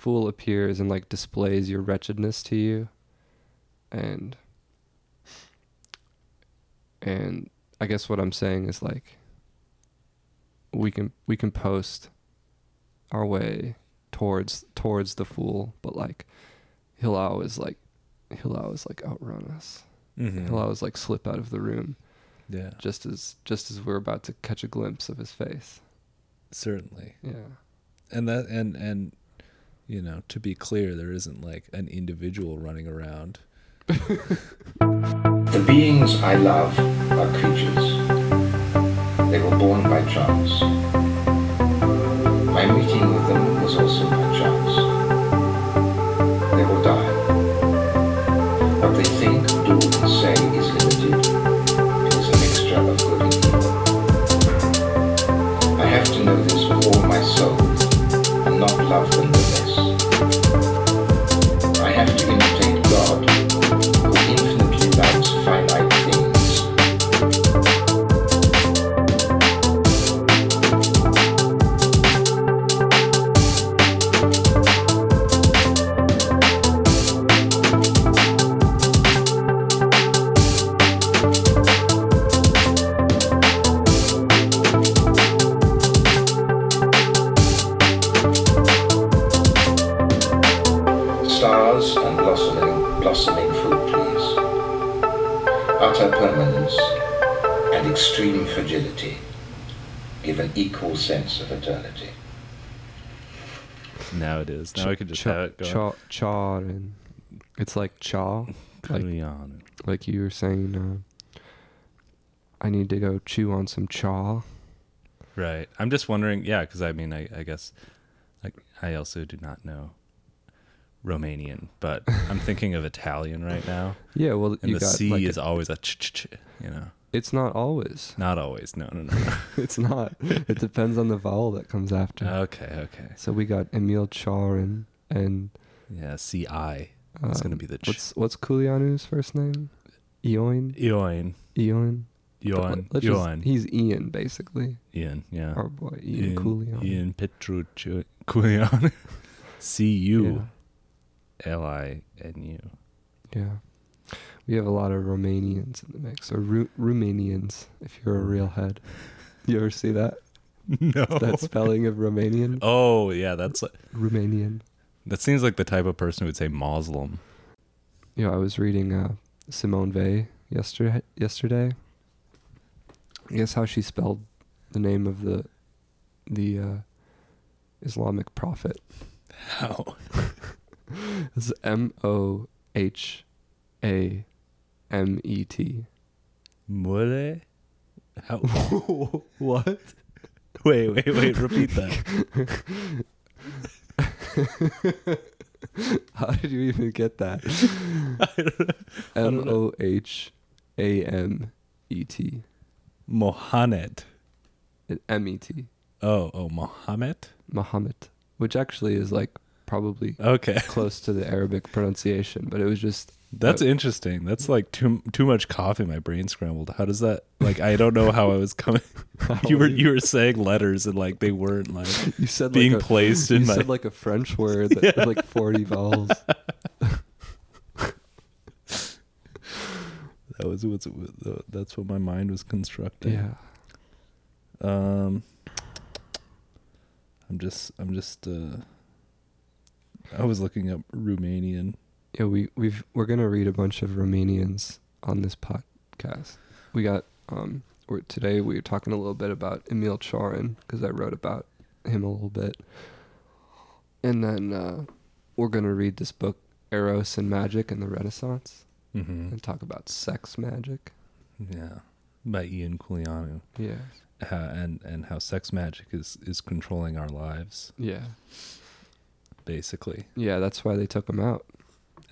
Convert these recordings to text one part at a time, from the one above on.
fool appears and like displays your wretchedness to you and and I guess what I'm saying is like we can we can post our way towards towards the fool, but like he'll always like he'll always like outrun us. Mhm. He'll always like slip out of the room Yeah, just as just as we're about to catch a glimpse of his face. certainly. Yeah. And that and and you know, to be clear, there isn't like an individual running around. The beings I love are creatures. They were born by chance. My meeting with them was also by chance. They will die. What they think, do, and say is limited. It is a mixture of good and evil. I have to know this with all my soul, and not love Utter permanence and extreme fragility give an equal sense of eternity. Now it is. Now I can just cha, have it go. cha, cha and it's like cha, like Culianu. like you were saying. Uh, I need to go chew on some chaw. Right. I'm just wondering. Yeah, because I mean, I, I guess, like, I also do not know Romanian, but I'm thinking of Italian right now, Yeah, well, and the C like is a- always a ch ch ch. You know, it's not always. not always. No, no, no. no. It's not. it depends on the vowel that comes after. okay, okay. so we got Emil Cioran and Yeah, C I. It's gonna be the uh, ch. what's what's Culianu's first name? Ion. Eoin. Ion. Let's just- He's Ian, basically. Ian. Yeah. Our boy Ian, Kulian. Ian Petrucci. Kulian. C U L I N U. Yeah. We have a lot of Romanians in the mix, or Ru- Romanians, if you're a real head. You ever see that? No. That spelling of Romanian? Oh yeah, that's like, Romanian. that seems like the type of person who would say Muslim. You know, I was reading uh, Simone Weil yesterday. Yesterday. Guess how she spelled the name of the the uh, Islamic prophet? How? It's M O H A M E T. Mole? How? What? wait, wait, wait. Repeat that. How did you even get that? I M don't know. O H A M E T. Mohammed. M E T. Oh, oh, Mohammed. Muhammad. Which actually is like probably Okay, close to the Arabic pronunciation, but it was just that's Uh, interesting. That's like too too much coffee. My brain scrambled. How does that? Like, I don't know how I was coming. you were you were saying letters and like they weren't like you said being like a, placed you in my. said like a French word that had like forty vowels. that was what's that's what my mind was constructing. Yeah. Um, I'm just, I'm just, uh, I was looking up Romanian. Yeah, we we've we're gonna read a bunch of Romanians on this podcast. We got um we're, today we were talking a little bit about Emil Cioran because I wrote about him a little bit, and then uh, we're gonna read this book Eros and Magic in the Renaissance Mm-hmm. and talk about sex magic. Yeah, by Ian Culianu, Yeah, uh, and and how sex magic is is controlling our lives, yeah, basically. yeah. That's why they took him out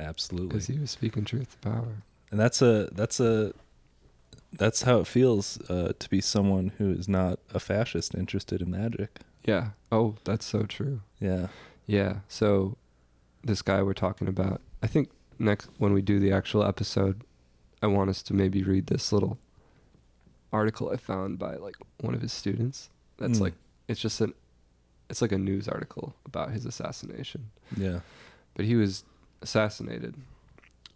Absolutely, because he was speaking truth to power. and that's a that's a that's how it feels uh, to be someone who is not a fascist interested in magic. Yeah. Oh, that's so true. Yeah. Yeah. So this guy we're talking about, I think next when we do the actual episode, I want us to maybe read this little article I found by like one of his students. That's Mm. like it's just an it's like a news article about his assassination. Yeah. But he was assassinated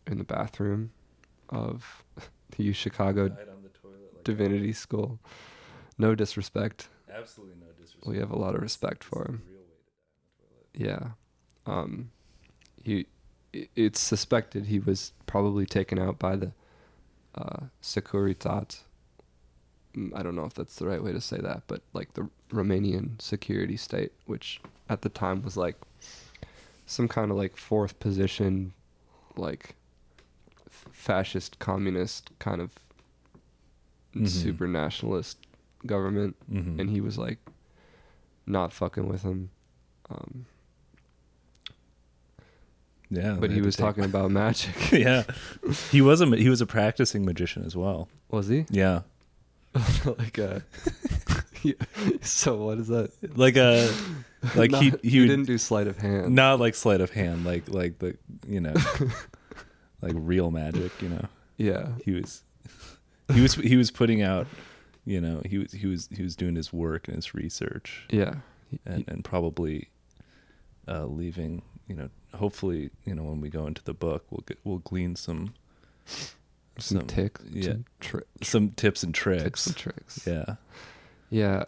in the bathroom of the U Chicago Divinity School. No disrespect. Absolutely no disrespect. We have a lot of respect for him. Yeah. Um, he, it's suspected he was probably taken out by the uh, Securitat. I don't know if that's the right way to say that, but like the Romanian security state, which at the time was like some kind of like fourth position, like f- fascist communist kind of Mhm. super nationalist government Mhm. and he was like not fucking with him. Um, yeah. but he was take- talking about magic. yeah. He was a he was a practicing magician as well. was he? Yeah. like uh yeah. so what is that? Like a like he Not- he, would, didn't do sleight of hand. not like sleight of hand like like the you know like real magic, you know. Yeah. He was he was he was putting out you know, he was he was he was doing his work and his research Yeah. And and probably uh leaving, you know, hopefully, you know, when we go into the book, we'll get we'll glean some some, ticks, yeah, some, tri- some tips and tricks. and tricks. Yeah. Yeah.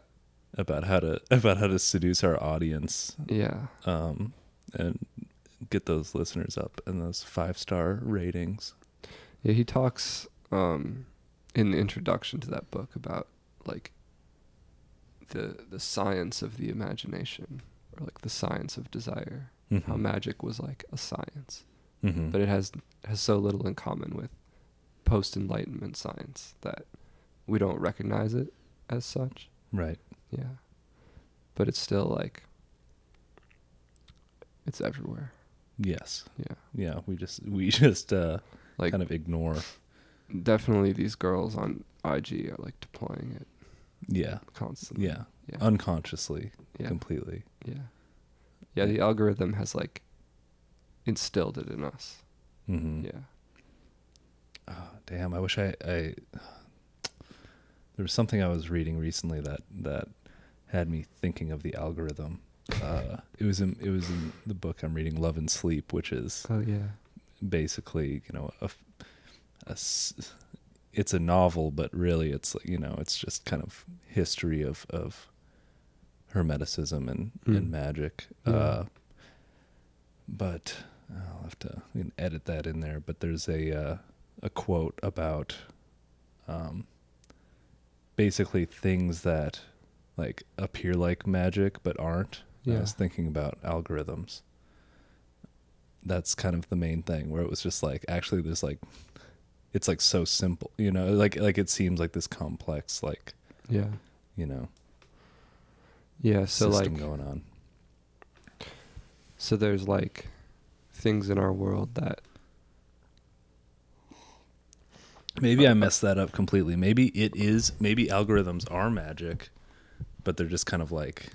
About how to about how to seduce our audience Yeah. um, and get those listeners up and those five star ratings. Yeah, he talks um, in the introduction to that book about like the the science of the imagination or like the science of desire. How Mhm. magic was like a science, Mhm. but it has has so little in common with post enlightenment science that we don't recognize it as such. right, Yeah, but it's still like it's everywhere. yes, Yeah, yeah. We just we just uh, like kind of ignore. definitely these girls on IG are like deploying it Yeah, constantly. yeah, yeah. unconsciously, Yeah. completely. Yeah. Yeah, the algorithm has like instilled it in us. Mm-hmm. Yeah. Oh, damn, I wish I, I. There was something I was reading recently that that had me thinking of the algorithm. Uh, it was in it was in the book I'm reading, Love and Sleep, which is Oh yeah. basically you know a, a it's a novel but really it's you know it's just kind of history of of hermeticism and, and Mm. magic Yeah. uh but i'll have to can edit that in there but there's a uh, a quote about um basically things that like appear like magic but aren't Yeah. i was thinking about algorithms that's kind of the main thing where it was just like actually there's like it's like so simple you know like like it seems like this complex like Yeah. you know Yeah, so system like going on so there's like things in our world that maybe i messed that up completely maybe it is maybe algorithms are magic but they're just kind of like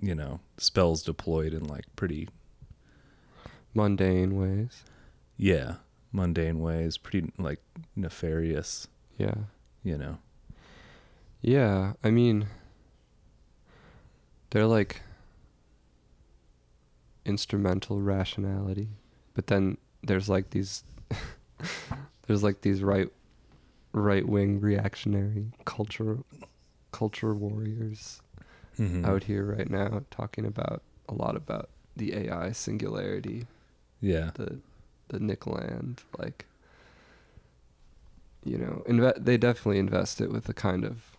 you know spells deployed in like pretty mundane ways. yeah mundane ways pretty like nefarious Yeah. you know Yeah, I mean they're like instrumental rationality, but then there's like these there's like these right right wing reactionary culture culture warriors Mhm. out here right now talking about a lot about the AI singularity, yeah the the Nick Land, like you know, inve- they definitely invest it with a kind of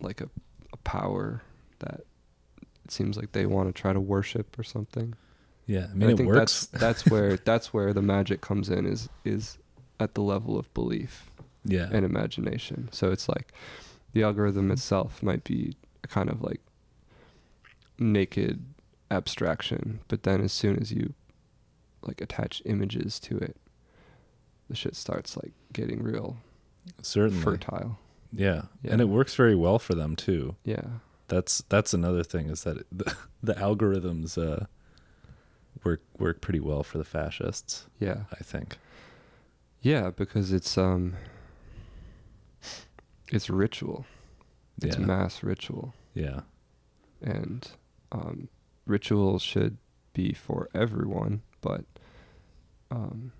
like a, a power that it seems like they want to try to worship or something. yeah i And mean it works that's that's where that's where the magic comes in is is at the level of belief yeah and imagination. So it's like the algorithm itself might be a kind of like naked abstraction, but then as soon as you like attach images to it, the shit starts like getting real certainly fertile. yeah. Yeah. and it works very well for them too Yeah. that's that's another thing is that it, the, the algorithms uh work work pretty well for the fascists Yeah. i think Yeah, because it's um it's ritual. It's yeah mass ritual. yeah And um, rituals should be for everyone, but um,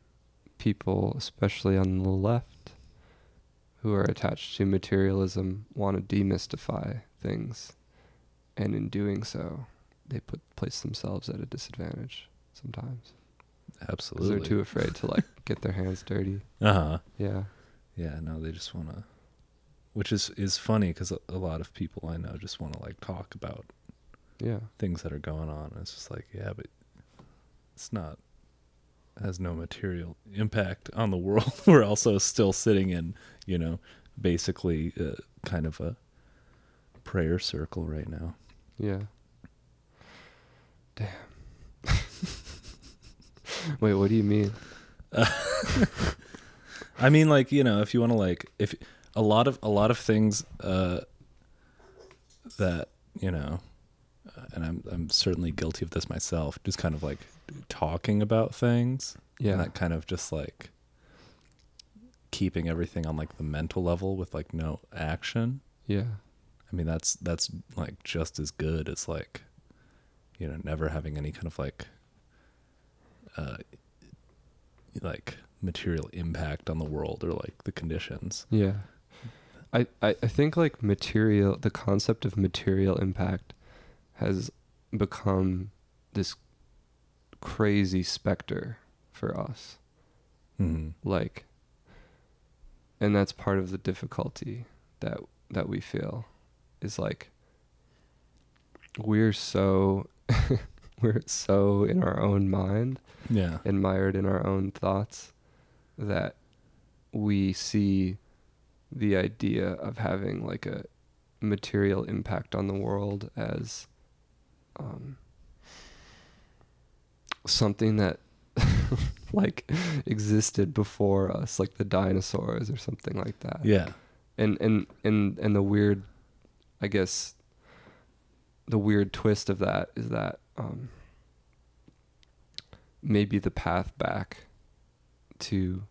people, especially on the left, who are attached to materialism, want to demystify things, and in doing so, they put place themselves at a disadvantage sometimes Absolutely. they're too afraid to like get their hands dirty. Uh huh. Yeah, Yeah. No, they just want to. Which is is funny because a, a lot of people I know just want to like talk about yeah, things that are going on. It's just like, yeah, but it's not has no material impact on the world. We're also still sitting in, you know, basically uh, kind of a prayer circle right now. yeah. Damn. Wait, what do you mean? I mean, like you know, if you want to like, if a lot of a lot of things uh, that you know, uh, and I'm I'm certainly guilty of this myself. Just kind of like talking about things, Yeah, and that kind of just like keeping everything on like the mental level with like no action. yeah, I mean, that's that's like just as good as like, you know, never having any kind of like, uh, like material impact on the world or like the conditions. yeah. I, I, think like material, the concept of material impact has become this crazy specter for us. Mm-hmm. like and that's part of the difficulty that that we feel is like we're so we're so in our own mind Yeah. and mired in our own thoughts that we see the idea of having like a material impact on the world as um, something that like existed before us like the dinosaurs or something like that Yeah. and and and and the weird i guess the weird twist of that is that um maybe the path back to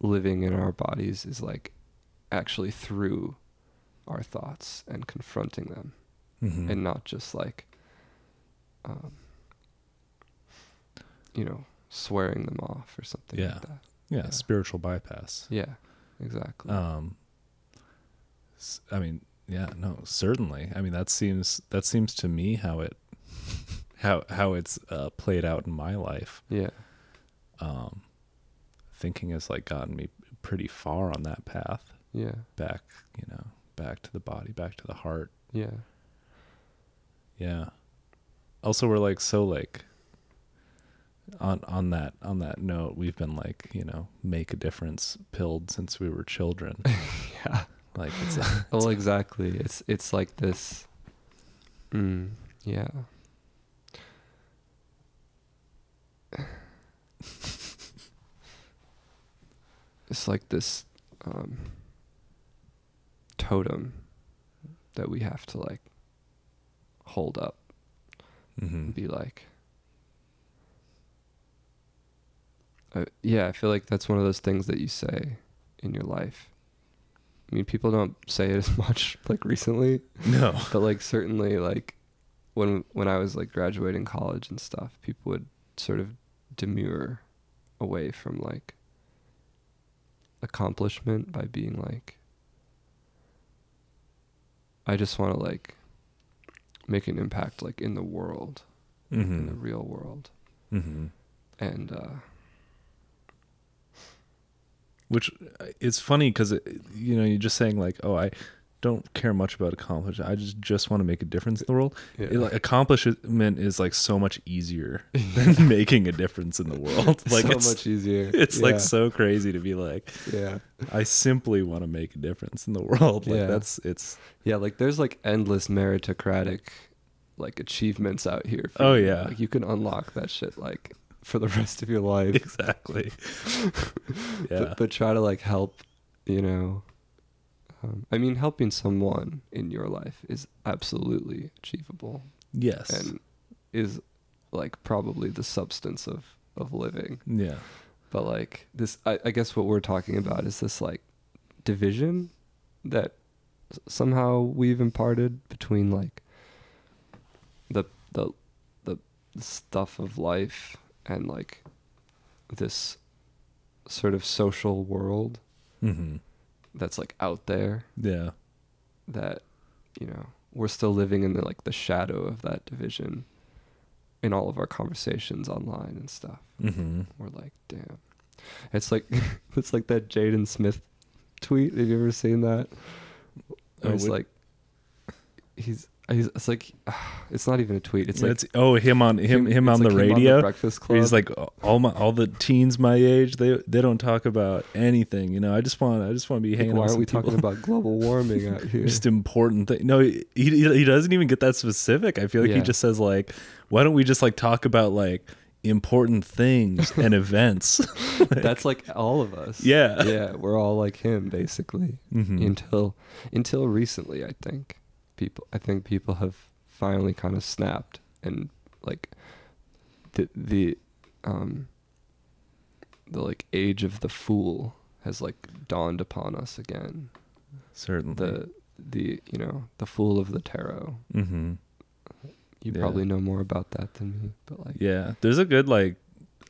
living in our bodies is like actually through our thoughts and confronting them Mm-hmm. and not just like um you know swearing them off or something Yeah. like that yeah. yeah. Spiritual bypass. yeah exactly Um, I mean, yeah, no, certainly. I mean, that seems that seems to me how it how how it's uh, played out in my life. yeah Um, thinking has like gotten me pretty far on that path yeah back, you know, back to the body, back to the heart. yeah Yeah. Also, we're like so like on on that on that note, we've been like you know make a difference pilled since we were children. yeah like it's well exactly. It's it's like this. Mm, yeah. It's like this um totem that we have to like hold up. Hmm and be like uh, yeah i feel like that's one of those things that you say in your life i mean people don't say it as much like recently. No. but like certainly like when when i was like graduating college and stuff people would sort of demur away from like accomplishment by being like i just want to like make an impact like in the world in the real world. Hmm and uh Which uh, it's funny because you know you're just saying like, oh, I don't care much about accomplishment. I just just want to make a difference in the world. yeah, It, like, accomplishment is like so much easier than making a difference in the world. Like so it's much easier it's Yeah. like so crazy to be like, yeah I simply want to make a difference in the world. Like Yeah. that's it's yeah like there's like endless meritocratic like achievements out here for Oh, you. yeah. like you can unlock that shit like for the rest of your life exactly. yeah. but, but try to like help you know um, i mean helping someone in your life is absolutely achievable yes. and is like probably the substance of of living yeah. but like this I, I guess what we're talking about is this like division that somehow we've imparted between like the the the stuff of life and like this sort of social world Mm-hmm. that's like out there Yeah. that you know we're still living in the like the shadow of that division in all of our conversations online and stuff Mm-hmm. we're like damn it's like it's like that jaden smith tweet have you ever seen that Oh, it's like he's it's like it's not even a tweet it's like It's oh him on him him, on, the like him radio. breakfast club He's like all my all the teens my age they they don't talk about anything. You know, I just want I just want to be Like, hanging. why aren't we some talking about global warming out here just important thing. No, he, he doesn't even get that specific. I feel like he just says like, why don't we just like talk about like important things and events? that's like all of us Yeah. yeah we're all like him basically Mhm. until until recently i think people i think people have finally kind of snapped and like the the um the like age of the fool has like dawned upon us again Certainly. the the you know the fool of the tarot mm-hmm. you Yeah. probably know more about that than me but like Yeah, there's a good like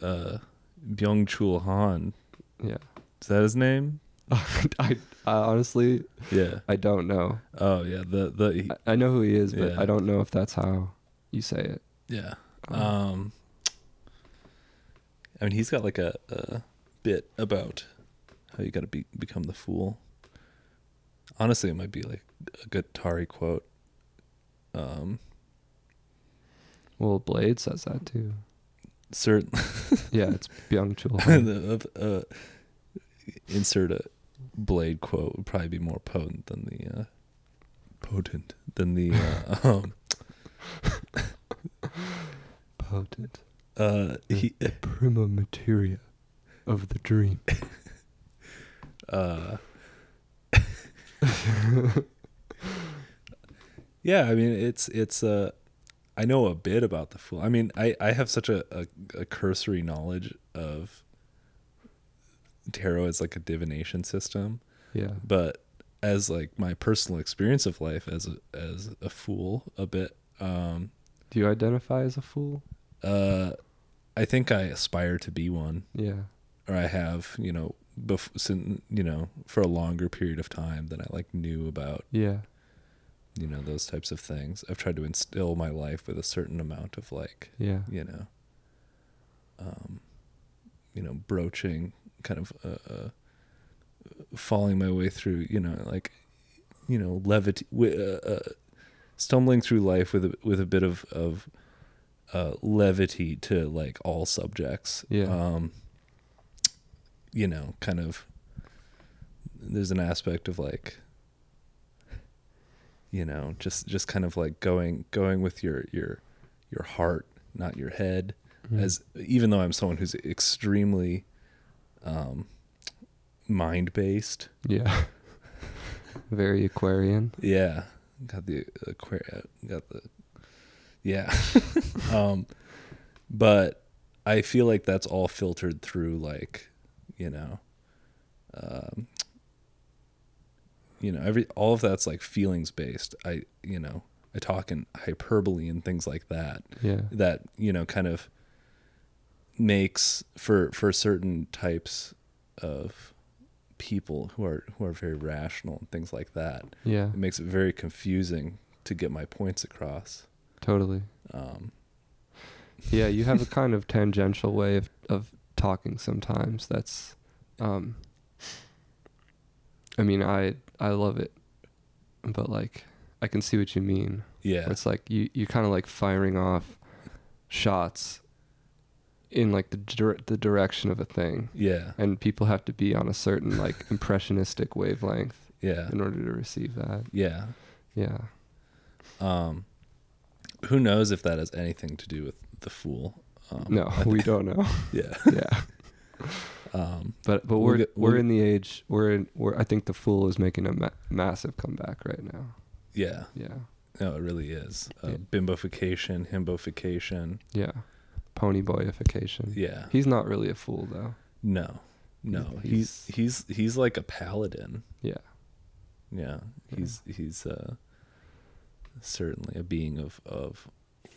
uh Byung Chul Han. yeah Is that his name? I, I honestly Yeah. i don't know Oh yeah. The the he- I, I know who he is but Yeah. i don't know if that's how you say it yeah. Um, Um. I mean, he's got like a, a bit about how you got to be become the fool. Honestly, it might be like a good Tari quote. Um, Well, Bladee says that too. certain Yeah, it's Byung Chul. Uh, insert a Bladee quote would probably be more potent than the uh, potent than the uh, um, Potent. uh, he, the prima materia of the dream. uh, yeah i mean it's it's uh i know a bit about the fool i mean i i have such a, a, a cursory knowledge of tarot as like a divination system Yeah. but as like my personal experience of life as a as a fool a bit um Do you identify as a fool? uh i think i aspire to be one Yeah. or i have you know bef- you know for a longer period of time than i like knew about Yeah. you know those types of things i've tried to instill my life with a certain amount of like Yeah. you know um you know broaching kind of uh, uh falling my way through you know like you know levity uh, uh, stumbling through life with a, with a bit of of uh levity to like all subjects Yeah. um you know kind of there's an aspect of like you know just just kind of like going going with your your your heart not your head Mhm. as even though i'm someone who's extremely um mind based Yeah. Very Aquarian. yeah got the aquarium got the yeah um but i feel like that's all filtered through like you know um you know every all of that's like feelings based i you know i talk in hyperbole and things like that Yeah. that you know kind of makes for for certain types of people who are who are very rational and things like that Yeah. it makes it very confusing to get my points across Totally. um Yeah, you have a kind of tangential way of of talking sometimes. That's um I mean, I I love it. But like I can see what you mean. yeah It's like you you kind of like firing off shots in like the dir- the direction of a thing, yeah and people have to be on a certain like impressionistic wavelength yeah in order to receive that. yeah Yeah. um who knows if that has anything to do with the fool um No, we don't know. yeah yeah. um But but We'll we're get- we're we'll- in the age we're in we're I think the fool is making a ma- massive comeback right now. yeah Yeah. no it really is uh, Yeah. bimbofication himbofication Yeah. Pony boyification. yeah He's not really a fool though. no no he's he's he's like a paladin Yeah. Yeah, Yeah. he's he's uh, certainly a being of of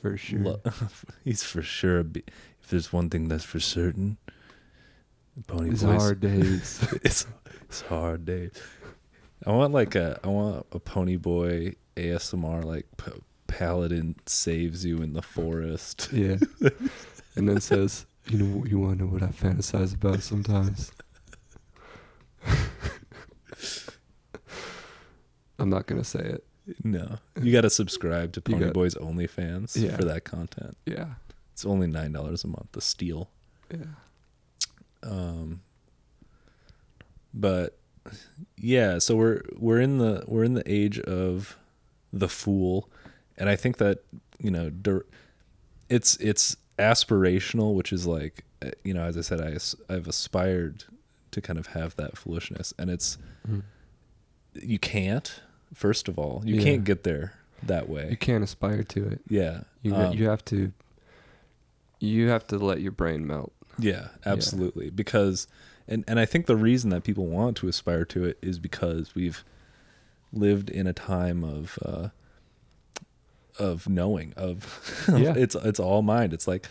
for sure. lo- he's for sure. a be- If there's one thing that's for certain, Pony It's Boy's hard days. it's it's hard days. I want like a I want a Ponyboi ASMR like Paladin saves you in the forest. yeah. and then says, "You know, what you want to know what I fantasize about sometimes." I'm not gonna say it. No, you got to subscribe to Pony got- Boy's OnlyFans Yeah. for that content. Yeah. It's only nine dollars a month. The steal. Yeah. Um, but yeah, so we're we're in the we're in the age of the fool, and I think that you know it's it's aspirational, which is like uh, you know as I said, I I've aspired to kind of have that foolishness, and it's Mhm. you can't. First of all, you Yeah. can't get there that way. You can't aspire to it. yeah, You um, you have to. You have to let your brain melt. Yeah, absolutely. Because and and I think the reason that people want to aspire to it is because we've lived in a time of uh of knowing of Yeah. it's it's all mind. It's like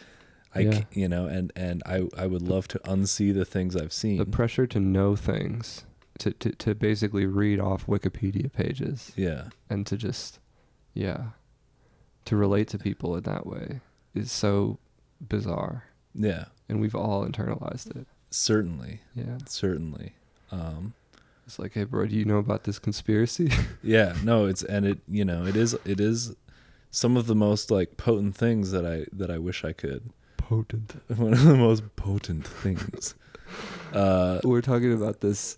I Yeah. you know and and I I would love to unsee the things I've seen. The pressure to know things, to, to to basically read off Wikipedia pages, yeah. and to just, yeah, to relate to people in that way is so bizarre, Yeah. and we've all internalized it. Certainly. Yeah, Certainly. Um it's like, hey, bro, do you know about this conspiracy? yeah, no, it's and it you know, it is it is some of the most like potent things that I that I wish I could Potent. one of the most potent things. Uh, We're talking about this.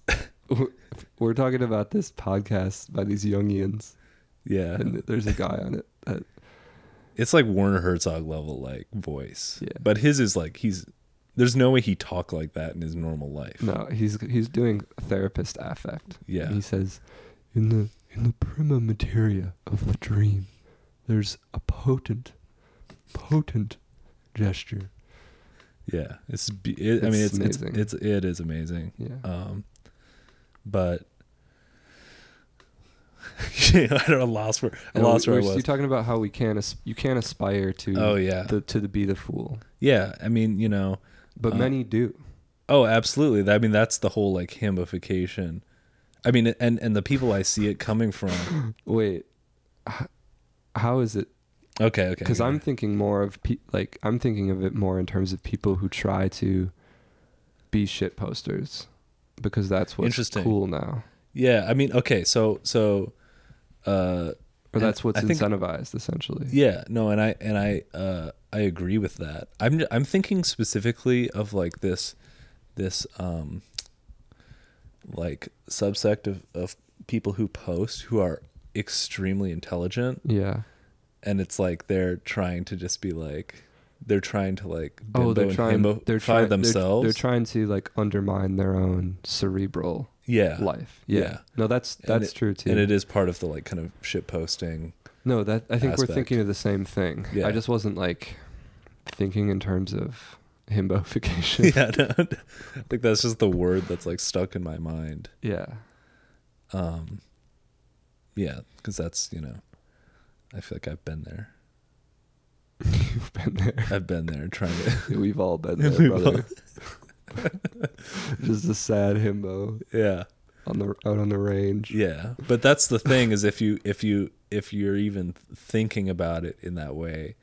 we're- We're talking about this podcast by these Jungians, yeah, and there's a guy on it that it's like Werner Herzog level like voice. Yeah. but his is like he's. There's no way he talk like that in his normal life. No, he's he's doing therapist affect. Yeah. And he says, in the in the prima materia of the dream, there's a potent, potent gesture. Yeah, it's. be- It, I mean, It's it's it's, amazing. it's amazing. Yeah. Um, but I don't know. Lost where I lost we- where I was. You're talking about how we can't as, you can't aspire to Oh yeah, the, to the, be the fool, yeah. I mean, you know. but Uh, many do. Oh, absolutely. I mean, that's the whole like hamification. I mean, and and the people I see it coming from. Wait, how is it? Okay, okay. Because I'm thinking more of pe- like I'm thinking of it more in terms of people who try to be shit posters, because that's what's Interesting. cool now, yeah. I mean, okay. So so, uh, or that's what's think- incentivized essentially. yeah. No, and I and I uh I agree with that. I'm I'm thinking specifically of like this this um like subsect of of people who post who are extremely intelligent Yeah. and it's like they're trying to just be like they're trying to like Oh, they're trying. They're trying themselves. They're, they're trying to like undermine their own cerebral yeah, life. Yeah. Yeah. No, that's that's it- true too. and it is part of the like kind of shit posting. No, that I think aspect. we're thinking of the same thing. Yeah. I just wasn't like thinking in terms of himbofication. yeah, no, I think that's just the word that's like stuck in my mind. yeah. Um, yeah, because that's you know, I feel like I've been there. You've been there. I've been there trying to. We've all been there, brother. just a sad himbo yeah, on the out on the range. yeah, but that's the thing is if you if you if you're even thinking about it in that way,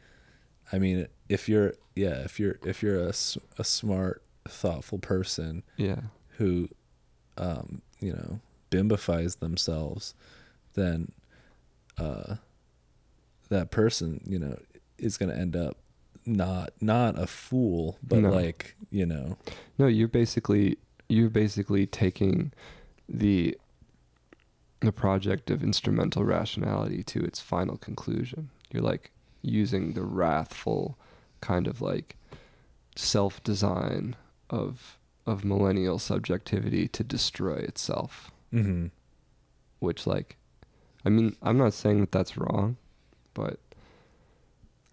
I mean, if you're yeah, if you're if you're a, a smart, thoughtful person Yeah. who, um, you know, bimbifies themselves, then, uh, that person, you know, is going to end up not not a fool, but No. like you know, No, you're basically you're basically taking the the project of instrumental rationality to its final conclusion. You're like using the wrathful kind of like self-design of of millennial subjectivity to destroy itself, mm-hmm. which like I mean, I'm not saying that that's wrong, but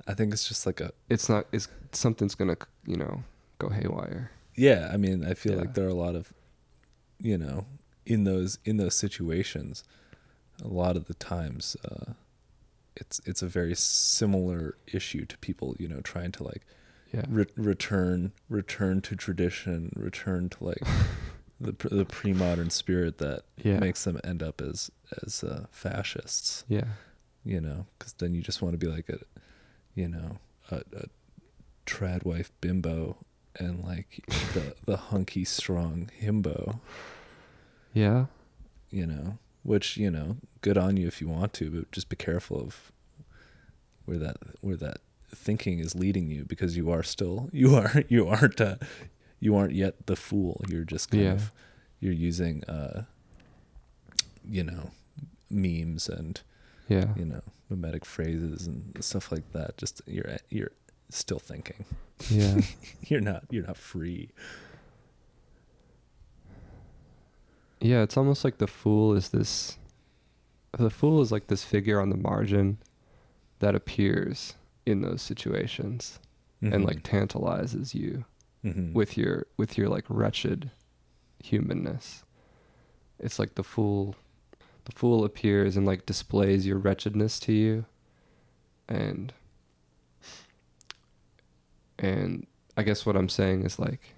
I think it's just like a it's not it's something's going to, you know, go haywire. yeah. I mean, I feel Yeah. like there are a lot of, you know, in those in those situations, a lot of the times, uh, it's it's a very similar issue to people you know trying to like Yeah. re- return return to tradition return to like the pr- the pre-modern spirit that Yeah. makes them end up as as uh, fascists yeah. you know because then you just want to be like a you know a, a trad wife bimbo and like the the hunky strong himbo Yeah. you know which you know good on you if you want to but just be careful of where that where that thinking is leading you because you are still you are you aren't uh, you aren't yet the fool you're just kind Yeah. of you're using uh you know memes and Yeah. you know mimetic phrases and stuff like that just you're you're still thinking Yeah. you're not you're not free Yeah, it's almost like the fool is this the fool is like this figure on the margin that appears in those situations and like tantalizes you Mhm. with your with your like wretched humanness. It's like the fool the fool appears and like displays your wretchedness to you and and I guess what I'm saying is like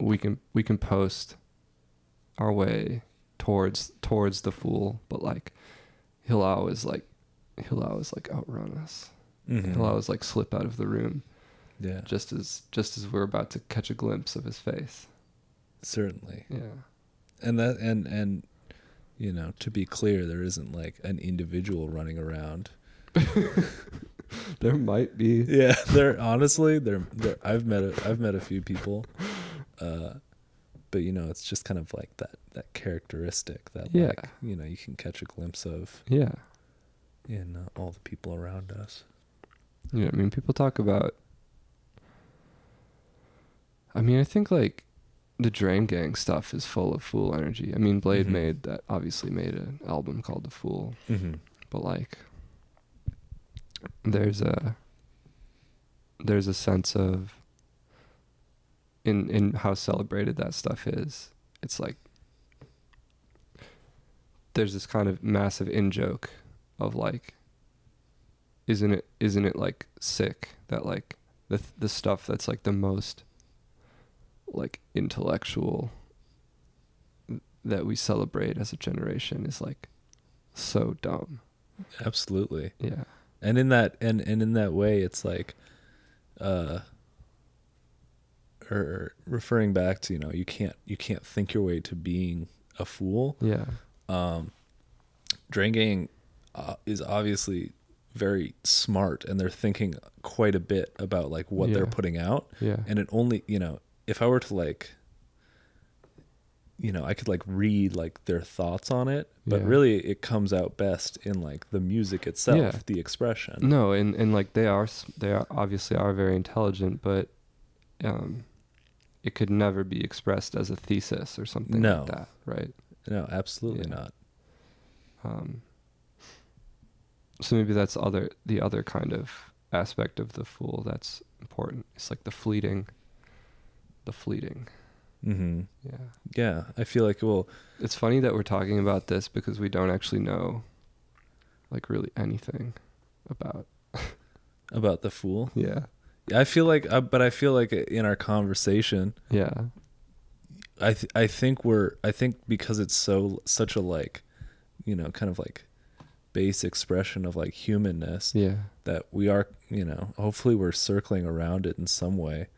we can we can post our way towards towards the fool, but like he'll always like he'll always like outrun us. Mhm. He'll always like slip out of the room yeah just as just as we're about to catch a glimpse of his face. certainly Yeah. and that and and you know to be clear there isn't like an individual running around There might be. yeah there honestly there there i've met a, i've met a few people uh but you know it's just kind of like that that characteristic that Yeah. like you know you can catch a glimpse of Yeah. in uh, all the people around us Yeah, I mean people talk about I mean, I think like the Drain Gang stuff is full of fool energy. I mean, Bladee Mhm. made that obviously made an album called The Fool, mm-hmm. but like there's a there's a sense of in in how celebrated that stuff is. It's like there's this kind of massive in joke of like isn't it isn't it like sick that like the the stuff that's like the most like intellectual that we celebrate as a generation is like so dumb. absolutely Yeah. and in that and and in that way it's like uh or referring back to you know you can't you can't think your way to being a fool Yeah. um drain gang uh, is obviously very smart and they're thinking quite a bit about like what they're putting out Yeah. and it only you know if i were to like you know i could like read like their thoughts on it but Yeah. really it comes out best in like the music itself Yeah. the expression No, and and like they are they are obviously are very intelligent, but um it could never be expressed as a thesis or something No. like that, right? no absolutely Yeah. not Um so maybe that's other the other kind of aspect of the fool that's important. It's like the fleeting the fleeting. hmm Yeah. yeah i feel like well It's funny that we're talking about this because we don't actually know like really anything about. about the fool Yeah. i feel like uh, but i feel like in our conversation Yeah. I th- I think we're I think because it's so such a like, you know, kind of like base expression of like humanness Yeah. that we are, you know, hopefully we're circling around it in some way,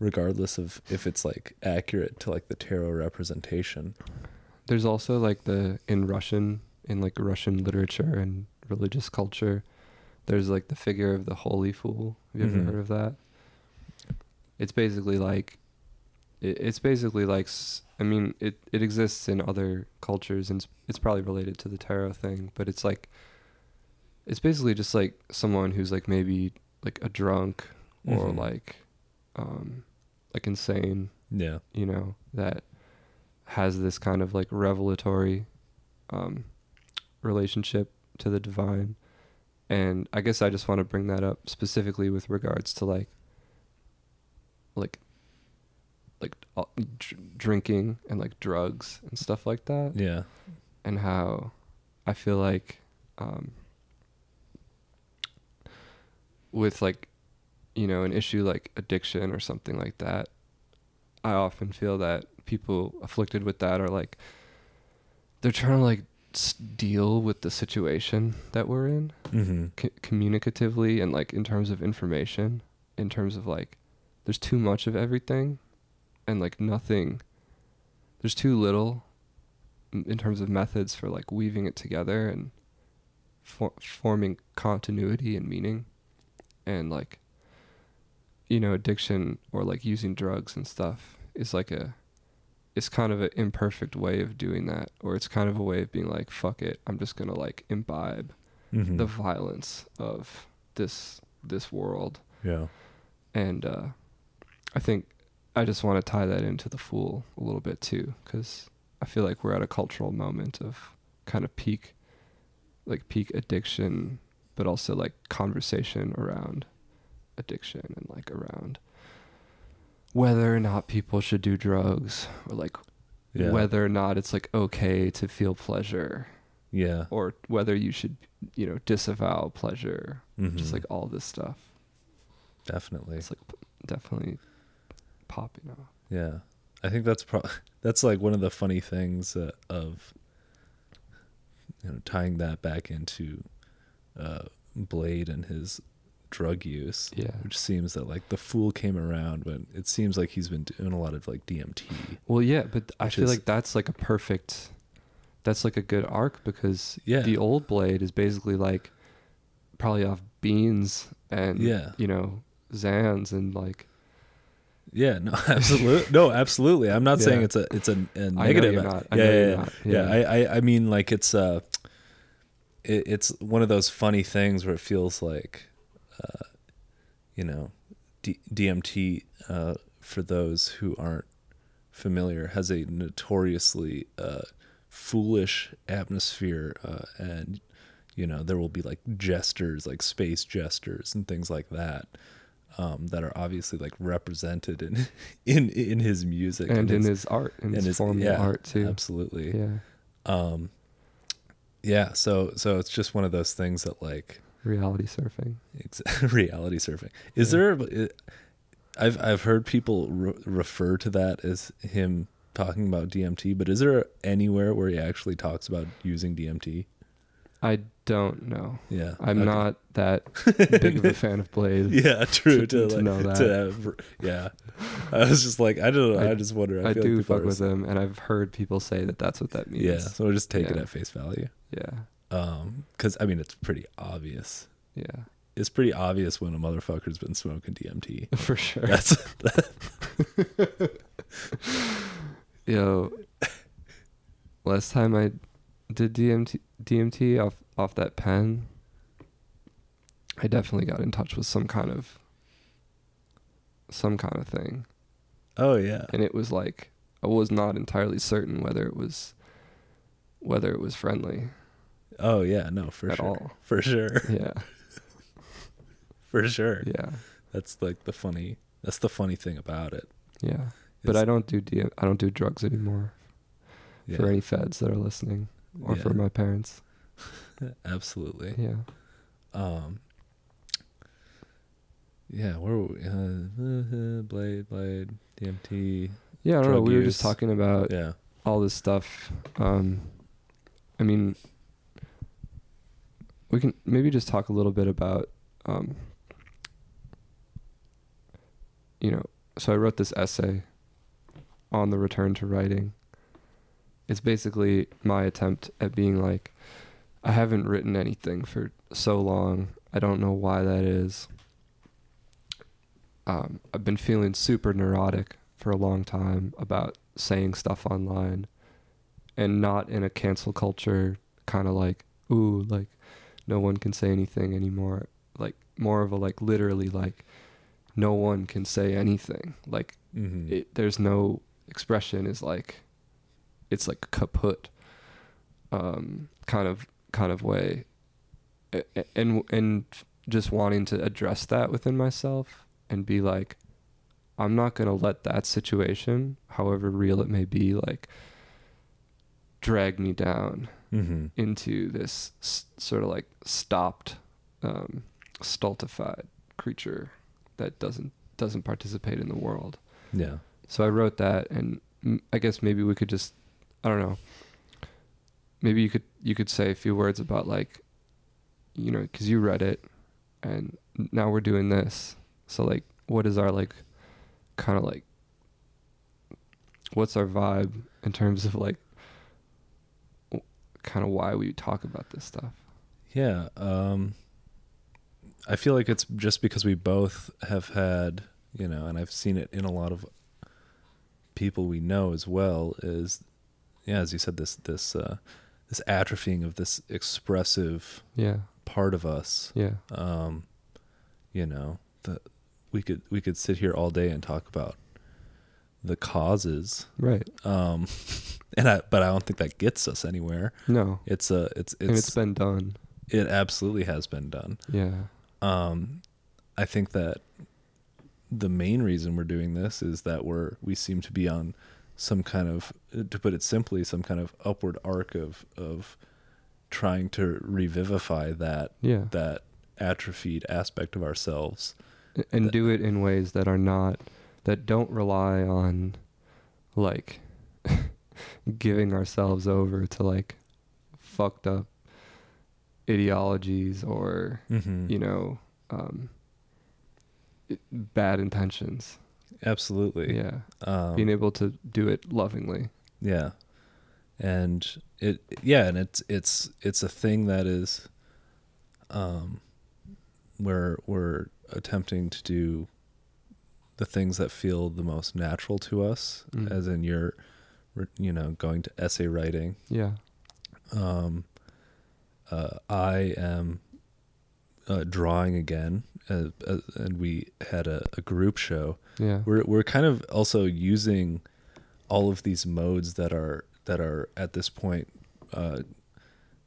regardless of if it's like accurate to like the tarot representation. There's also like the in Russian in like Russian literature and religious culture, there's like the figure of the holy fool. Have you Mhm. ever heard of that? It's basically like it, it's basically like I mean it it exists in other cultures and it's, it's probably related to the tarot thing, but it's like it's basically just like someone who's like maybe like a drunk or Mhm. like um like insane Yeah. you know, that has this kind of like revelatory um, relationship to the divine. And I guess I just want to bring that up specifically with regards to like, like, like uh, dr- drinking and like drugs and stuff like that, Yeah. and how I feel like um, with like you know an issue like addiction or something like that i often feel that people afflicted with that are like they're trying to like deal with the situation that we're in Mm-hmm. c- communicatively and like in terms of information in terms of like there's too much of everything and like nothing there's too little in terms of methods for like weaving it together and for- forming continuity and meaning and like you know addiction or like using drugs and stuff is like a it's kind of an imperfect way of doing that or it's kind of a way of being like fuck it i'm just gonna like imbibe Mm-hmm. the violence of this this world yeah. and uh i think i just want to tie that into the fool a little bit too because i feel like we're at a cultural moment of kind of peak like peak addiction but also like conversation around addiction and like around whether or not people should do drugs or like Yeah. whether or not it's like okay to feel pleasure Yeah. or whether you should you know disavow pleasure Mhm. just like all this stuff definitely. it's like definitely popping off Yeah, I think that's pro- that's like one of the funny things uh, of you know tying that back into uh, Bladee and his drug use. Yeah. which seems that like the fool came around when it seems like he's been doing a lot of like DMT. well yeah but i feel is- like that's like a perfect that's like a good arc because Yeah. the old Bladee is basically like probably off beans and Yeah. you know zans and like Yeah, no, absolutely, no, absolutely. I'm not saying it's a it's a, a know negative. you're not. I yeah, know yeah, you're yeah. not. yeah. Yeah. I, I I mean like it's uh it, it's one of those funny things where it feels like uh you know D- DMT uh for those who aren't familiar has a notoriously uh foolish atmosphere uh and you know there will be like gestures like space gestures and things like that um, that are obviously like represented in in in his music and in his art in and his, his form yeah, of art too Absolutely. yeah Um yeah, so so it's just one of those things that like reality surfing reality surfing. Is Yeah. there i- I've I've heard people re- refer to that as him talking about DMT, but is there anywhere where he actually talks about using DMT? i don't know Yeah. i'm okay. not that big of a fan of Bladee Yeah, true. to- To, to like, know that. to have- yeah, I was just like, I don't know. I, I- just wonder. I, I feel do like fuck with him, and I've heard people say that that's what that means. Yeah, so just take it at face value. yeah, Um, because I mean, it's pretty obvious. yeah, It's pretty obvious when a motherfucker's been smoking DMT. for sure. That's Yo, last time I did DMT DMT off off that pen, I definitely got in touch with some kind of some kind of thing, oh yeah, and it was like I was not entirely certain whether it was whether it was friendly oh yeah. No, for at sure, all. for sure, Yeah, for sure. yeah, That's like the funny. That's the funny thing about it. yeah. But I don't do DM, I don't do drugs anymore. yeah, For any feds that are listening, or Yeah. for my parents. absolutely. Yeah. Um. Yeah, where were we? Uh, Bladee, Bladee, DMT. Yeah, I don't know. We were just talking about Yeah, all this stuff. Um, I mean, we can maybe just talk a little bit about, um, you know, so I wrote this essay on the return to writing. It's basically my attempt at being like, I haven't written anything for so long. I don't know why that is. Um, I've been feeling super neurotic for a long time about saying stuff online and not in a cancel culture kind of like ooh like no one can say anything anymore. Like more of a like literally like no one can say anything. Like mm-hmm. it, there's no expression is like it's like kaput um kind of kind of way. And and just wanting to address that within myself and be like I'm not going to let that situation however real it may be like drag me down Mm-hmm. into this s- sort of like stopped um stultified creature that doesn't doesn't participate in the world. Yeah. So I wrote that, and mm, I guess maybe we could just, I don't know. Maybe you could you could say a few words about like, you know, because you read it, and now we're doing this. So like, what is our like, kind of like, what's our vibe in terms of like, kind of why we talk about this stuff? Yeah. Um, I feel like it's just because we both have had, you know, and I've seen it in a lot of people we know as well. Is yeah, as you said, this this uh, this atrophying of this expressive Yeah, part of us. yeah, Um, you know, the we could we could sit here all day and talk about the causes. right. Um, and I, but I don't think that gets us anywhere. No, It's a it's it's, and it's been done. it absolutely has been done. Yeah, um, I think that the main reason we're doing this is that we're we seem to be on some kind of to put it simply some kind of upward arc of of trying to revivify that yeah. that atrophied aspect of ourselves and that- do it in ways that are not that don't rely on like giving ourselves over to like fucked up ideologies or mm-hmm. you know um bad intentions absolutely yeah um, being able to do it lovingly Yeah. And it yeah, and it's it's it's a thing that is um where we're attempting to do the things that feel the most natural to us Mm. as in you're you know going to essay writing. Yeah. Um uh, I am uh, drawing again uh, uh, and we had a, a group show. Yeah. We're we're kind of also using all of these modes that are that are at this point uh,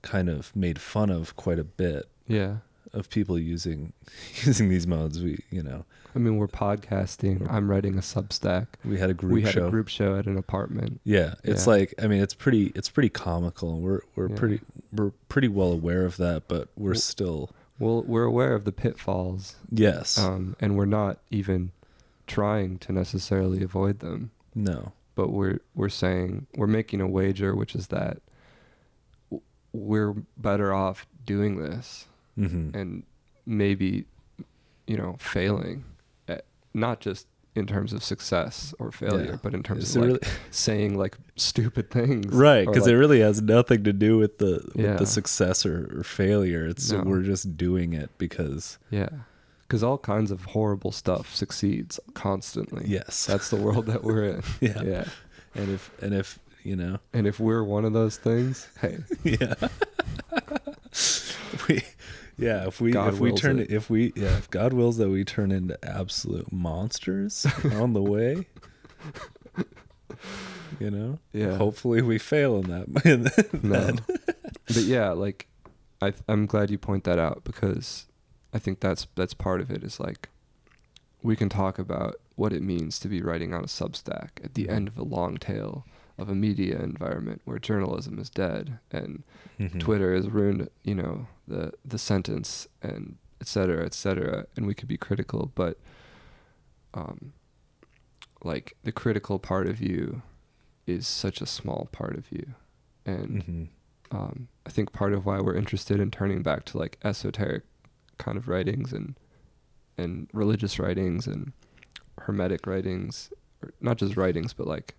kind of made fun of quite a bit. Yeah of people using using these modes. We you know i mean we're podcasting i'm writing a substack we had a group we had show. a group show at an apartment Yeah, it's Yeah. like I mean it's pretty it's pretty comical and we're we're Yeah. pretty we're pretty well aware of that, but we're still well we're aware of the pitfalls yes um, and we're not even trying to necessarily avoid them. no But we're we're saying we're making a wager, which is that we're better off doing this hmm and maybe you know failing, at, not just in terms of success or failure, Yeah. but in terms of like saying like stupid things, right because it really has nothing to do with the with Yeah. the success or, or failure. It's No. we're just doing it because yeah, because all kinds of horrible stuff succeeds constantly. yes that's the world that we're in. yeah. yeah. and if and if you know And if we're one of those things, hey, yeah we yeah if we God if we turn it. if we yeah if god wills that we turn into absolute monsters on the way you know Yeah. hopefully we fail in that in no. but yeah, like I I'm glad you point that out because I think that's that's part of it is like we can talk about what it means to be writing on a Substack at the mm-hmm. end of a long tail of a media environment where journalism is dead and Mhm. Twitter has ruined, you know, the the sentence and et cetera, et cetera. And we could be critical, but um, like the critical part of you is such a small part of you, and Mhm. um, I think part of why we're interested in turning back to like esoteric kind of writings and and religious writings and hermetic writings, or not just writings, but like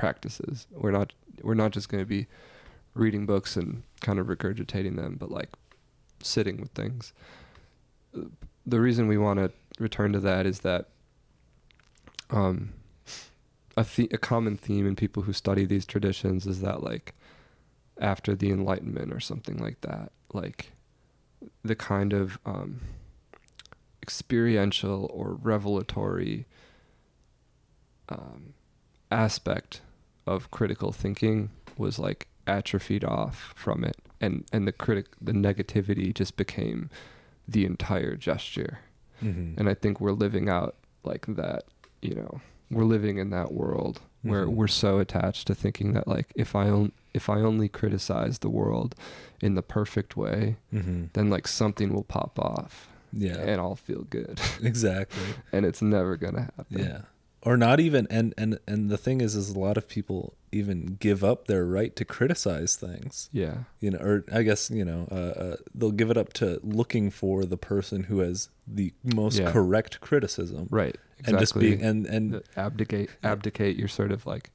practices. We're not we're not just going to be reading books and kind of regurgitating them, but like sitting with things. The reason we want to return to that is that um, a the- a common theme in people who study these traditions is that like after the Enlightenment or something like that, like the kind of um, experiential or revelatory um, aspect of critical thinking was like atrophied off from it, and and the critic the negativity just became the entire gesture Mhm. and I think we're living out like that. You know, we're living in that world where Mhm. we're so attached to thinking that like if I on, if I only criticize the world in the perfect way, Mhm. then like something will pop off, Yeah. and I'll feel good. exactly. and it's never gonna happen. Yeah. Or not even and and and the thing is is a lot of people even give up their right to criticize things. Yeah. You know, or I guess, you know, uh, uh, they'll give it up to looking for the person who has the most Yeah. correct criticism. Right. Exactly. And just being and and abdicate abdicate your sort of like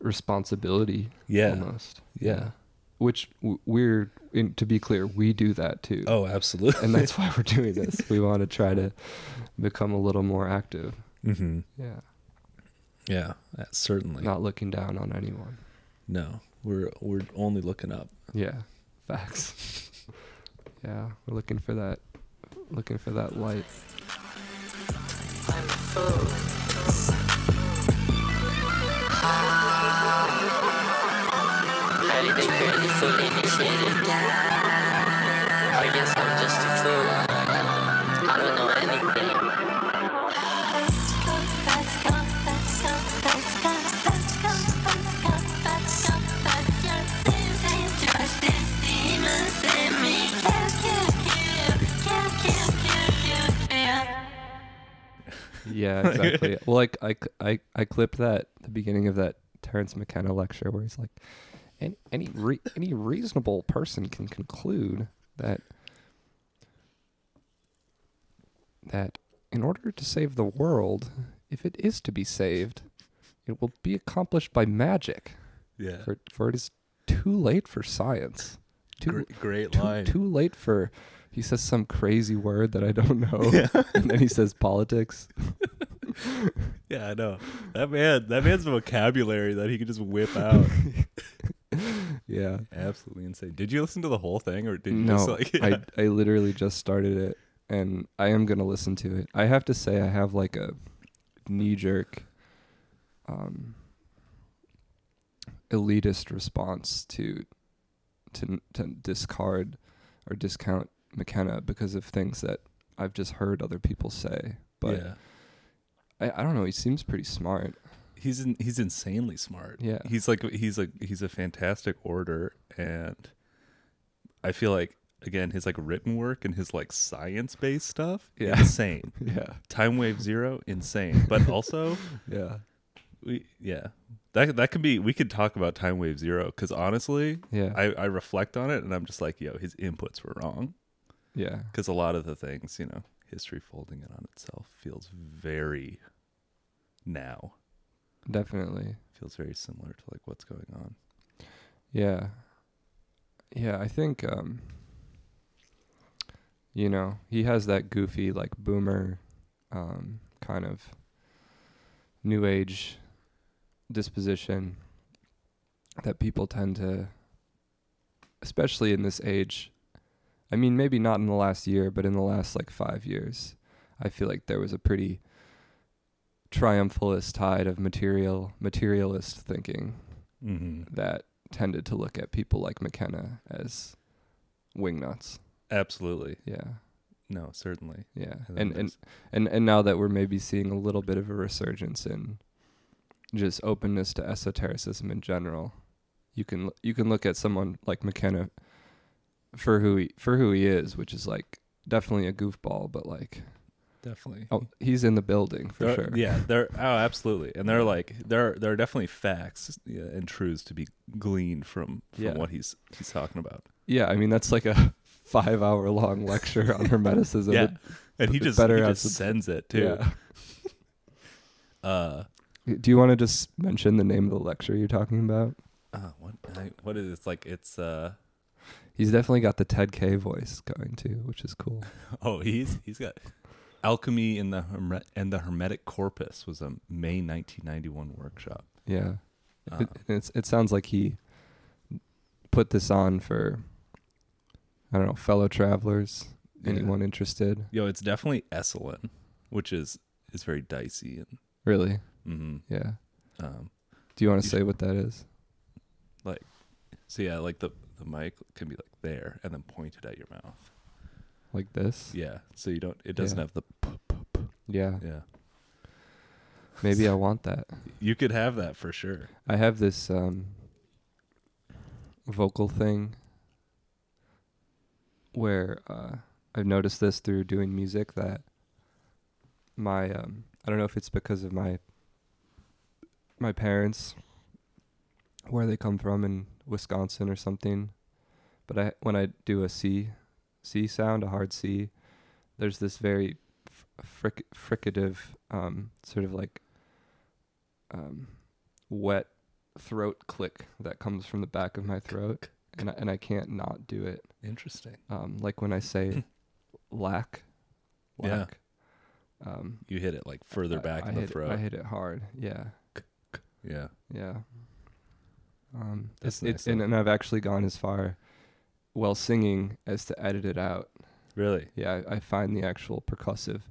responsibility yeah. almost. Yeah. Which we're in, to be clear, we do that too. Oh, absolutely. and that's why we're doing this. We want to try to become a little more active. Hmm Yeah. Yeah, certainly. Not looking down on anyone. No. We're we're only looking up. Yeah. Facts. yeah, we're looking for that looking for that light. How did they create fool initiated? I guess I'm just a fool. Yeah, exactly. well, like I, I, I clipped that the beginning of that Terence McKenna lecture where he's like, any any re- any reasonable person can conclude that that in order to save the world, if it is to be saved, it will be accomplished by magic. Yeah. For for it is too late for science. Too Great, great too, line. too late for he says some crazy word that I don't know. and then he says politics. Yeah, I know. That man, that man's vocabulary that he could just whip out. Yeah. Absolutely insane. Did you listen to the whole thing or did you No, just like yeah. I I literally just started it and I am gonna listen to it. I have to say I have like a knee jerk um elitist response to to to discard or discount McKenna because of things that I've just heard other people say. But yeah. I, I don't know, he seems pretty smart. He's in, he's insanely smart. Yeah. He's like he's like he's a fantastic orator and I feel like again his like written work and his like science based stuff Yeah. insane. Yeah. Time Wave 0 insane. But also Yeah. we yeah. That that could be we could talk about Time Wave 0 cuz honestly Yeah. I I reflect on it and I'm just like yo his inputs were wrong. Yeah. because a lot of the things you know history folding it on itself feels very now Definitely. feels very similar to like what's going on Yeah. Yeah, I think um you know, he has that goofy like boomer um kind of new age disposition that people tend to especially in this age. I mean, maybe not in the last year, but in the last like 5 years, I feel like there was a pretty triumphalist tide of material materialist thinking mm-hmm. that tended to look at people like McKenna as wingnuts. absolutely Yeah, no certainly yeah, and and and and now that we're maybe seeing a little bit of a resurgence in just openness to esotericism in general, you can you can look at someone like McKenna for who he for who he is, which is like definitely a goofball, but like definitely oh, he's in the building for There- sure. yeah there oh absolutely and they're like there there are definitely facts yeah, and truths to be gleaned from from Yeah. what he's he's talking about yeah. I mean, that's like a five hour long lecture on hermeticism. yeah It- and he it just better he have just some- sends it too yeah. uh Do you want to just mention the name of the lecture you're talking about? uh, what I, what is it? It's like it's uh He's definitely got the Ted K voice going too, which is cool. Oh, he's he's got alchemy in the Herme- and the hermetic corpus was a May 1991 workshop. Yeah, Uh, it, it's it sounds like he put this on for I don't know fellow travelers, Yeah. anyone interested. Yo, it's definitely Esalen, which is is very dicey and Really? hmm Yeah. um Do you want to say what that is? Like, so yeah, like the the mic can be like there and then pointed at your mouth. Like this? Yeah, so you don't it doesn't Yeah. have the p- p- p- Yeah. yeah. Maybe I want that. You could have that for sure. I have this um vocal thing where uh I've noticed this through doing music that my um I don't know if it's because of my my parents where they come from in Wisconsin or something, but I when I do a C C sound, a hard C, there's this very fric- fricative um sort of like um wet throat click that comes from the back of my throat and I, and I can't not do it Interesting. um, like when I say lack, Yeah. lack. Um, You hit it like further I- back I in the hit, throat. I hit it hard. Yeah, yeah. yeah. Um, That's it's, nice it, and, and I've actually gone as far while singing as to edit it out. Really? Yeah, I, I find the actual percussive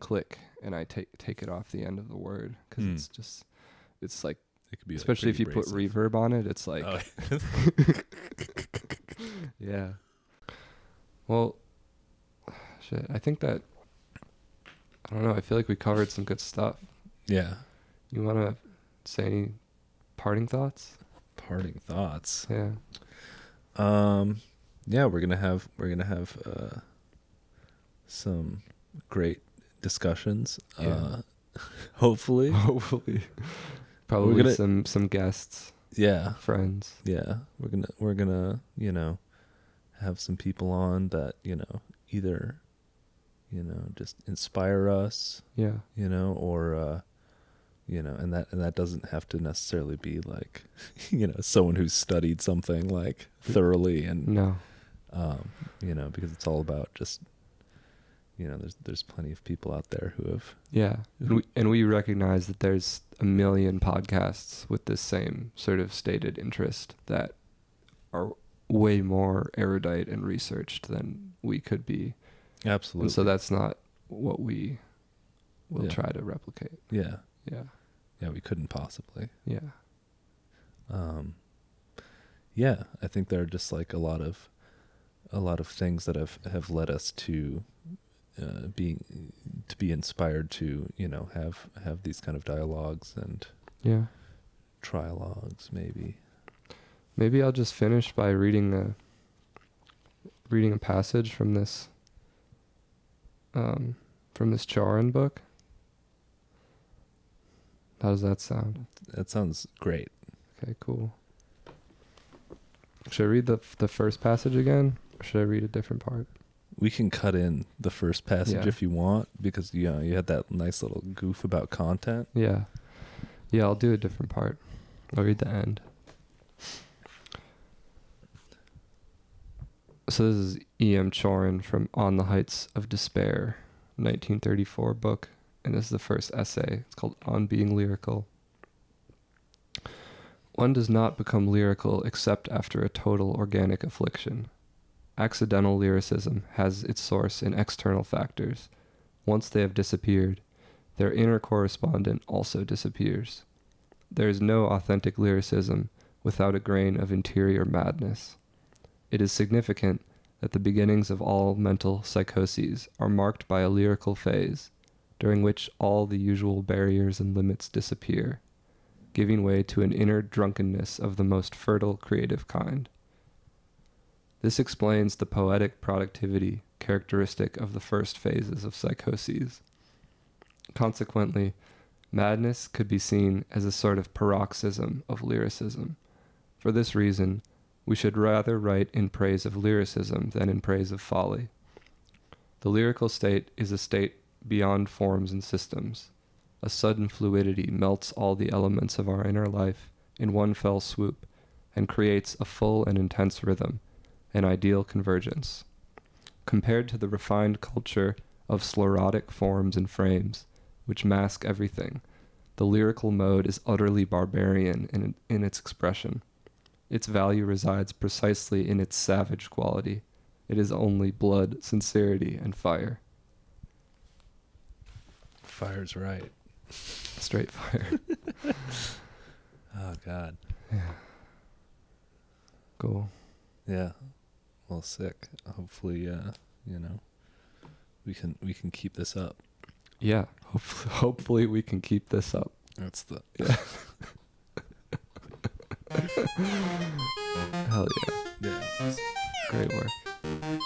click and I take take it off the end of the word because Hmm. it's just it's like It could be like, especially if you pretty put reverb on it, it's like Oh, yeah. Well, shit. I think that I don't know. I feel like we covered some good stuff. yeah. You want to say any parting thoughts? Parting thoughts. Yeah. Um, yeah, we're gonna have we're gonna have uh, some great discussions. Yeah. Uh, hopefully, Hopefully. Probably gonna- some some guests, yeah, friends. yeah. We're gonna we're gonna you know have some people on that you know either you know just inspire us Yeah. you know or uh you know and that and that doesn't have to necessarily be like you know someone who's studied something like thoroughly and No. um, you know, because it's all about just, you know, there's there's plenty of people out there who have, Yeah. And we, and we recognize that there's a million podcasts with this same sort of stated interest that are way more erudite and researched than we could be. absolutely, And so that's not what we will Yeah. try to replicate. yeah, Yeah. Yeah, we couldn't possibly, Yeah. um, yeah, I think there are just like a lot of, a lot of things that have have led us to, uh, being, to be inspired to, you know, have have these kind of dialogues and Yeah. trialogues, maybe. Maybe I'll just finish by reading a reading a passage from this um from this Cioran book. How does that sound? That sounds great. Okay, cool. Should I read the the first passage again, or should I read a different part? We can cut in the first passage Yeah. if you want because you know you had that nice little goof about content. Yeah, yeah, I'll do a different part. I'll read the end. So this is E.M. Cioran from On the Heights of Despair, 1934 book, and this is the first essay. It's called On Being Lyrical. One does not become lyrical except after a total organic affliction. Accidental lyricism has its source in external factors. Once they have disappeared, their inner correspondent also disappears. There is no authentic lyricism without a grain of interior madness. It is significant that the beginnings of all mental psychoses are marked by a lyrical phase, during which all the usual barriers and limits disappear, giving way to an inner drunkenness of the most fertile creative kind. This explains the poetic productivity characteristic of the first phases of psychoses. Consequently, madness could be seen as a sort of paroxysm of lyricism. For this reason, we should rather write in praise of lyricism than in praise of folly. The lyrical state is a state beyond forms and systems. A sudden fluidity melts all the elements of our inner life in one fell swoop and creates a full and intense rhythm, an ideal convergence. Compared to the refined culture of sclerotic forms and frames, which mask everything, the lyrical mode is utterly barbarian in, in its expression. Its value resides precisely in its savage quality. It is only blood, sincerity, and fire. Fire's right. Straight fire. Oh God. cool. Yeah. Well, sick. Hopefully, uh, you know, we can we can keep this up. Yeah. Hopefully, hopefully we can keep this up. That's the Hell yeah. yeah. Great work.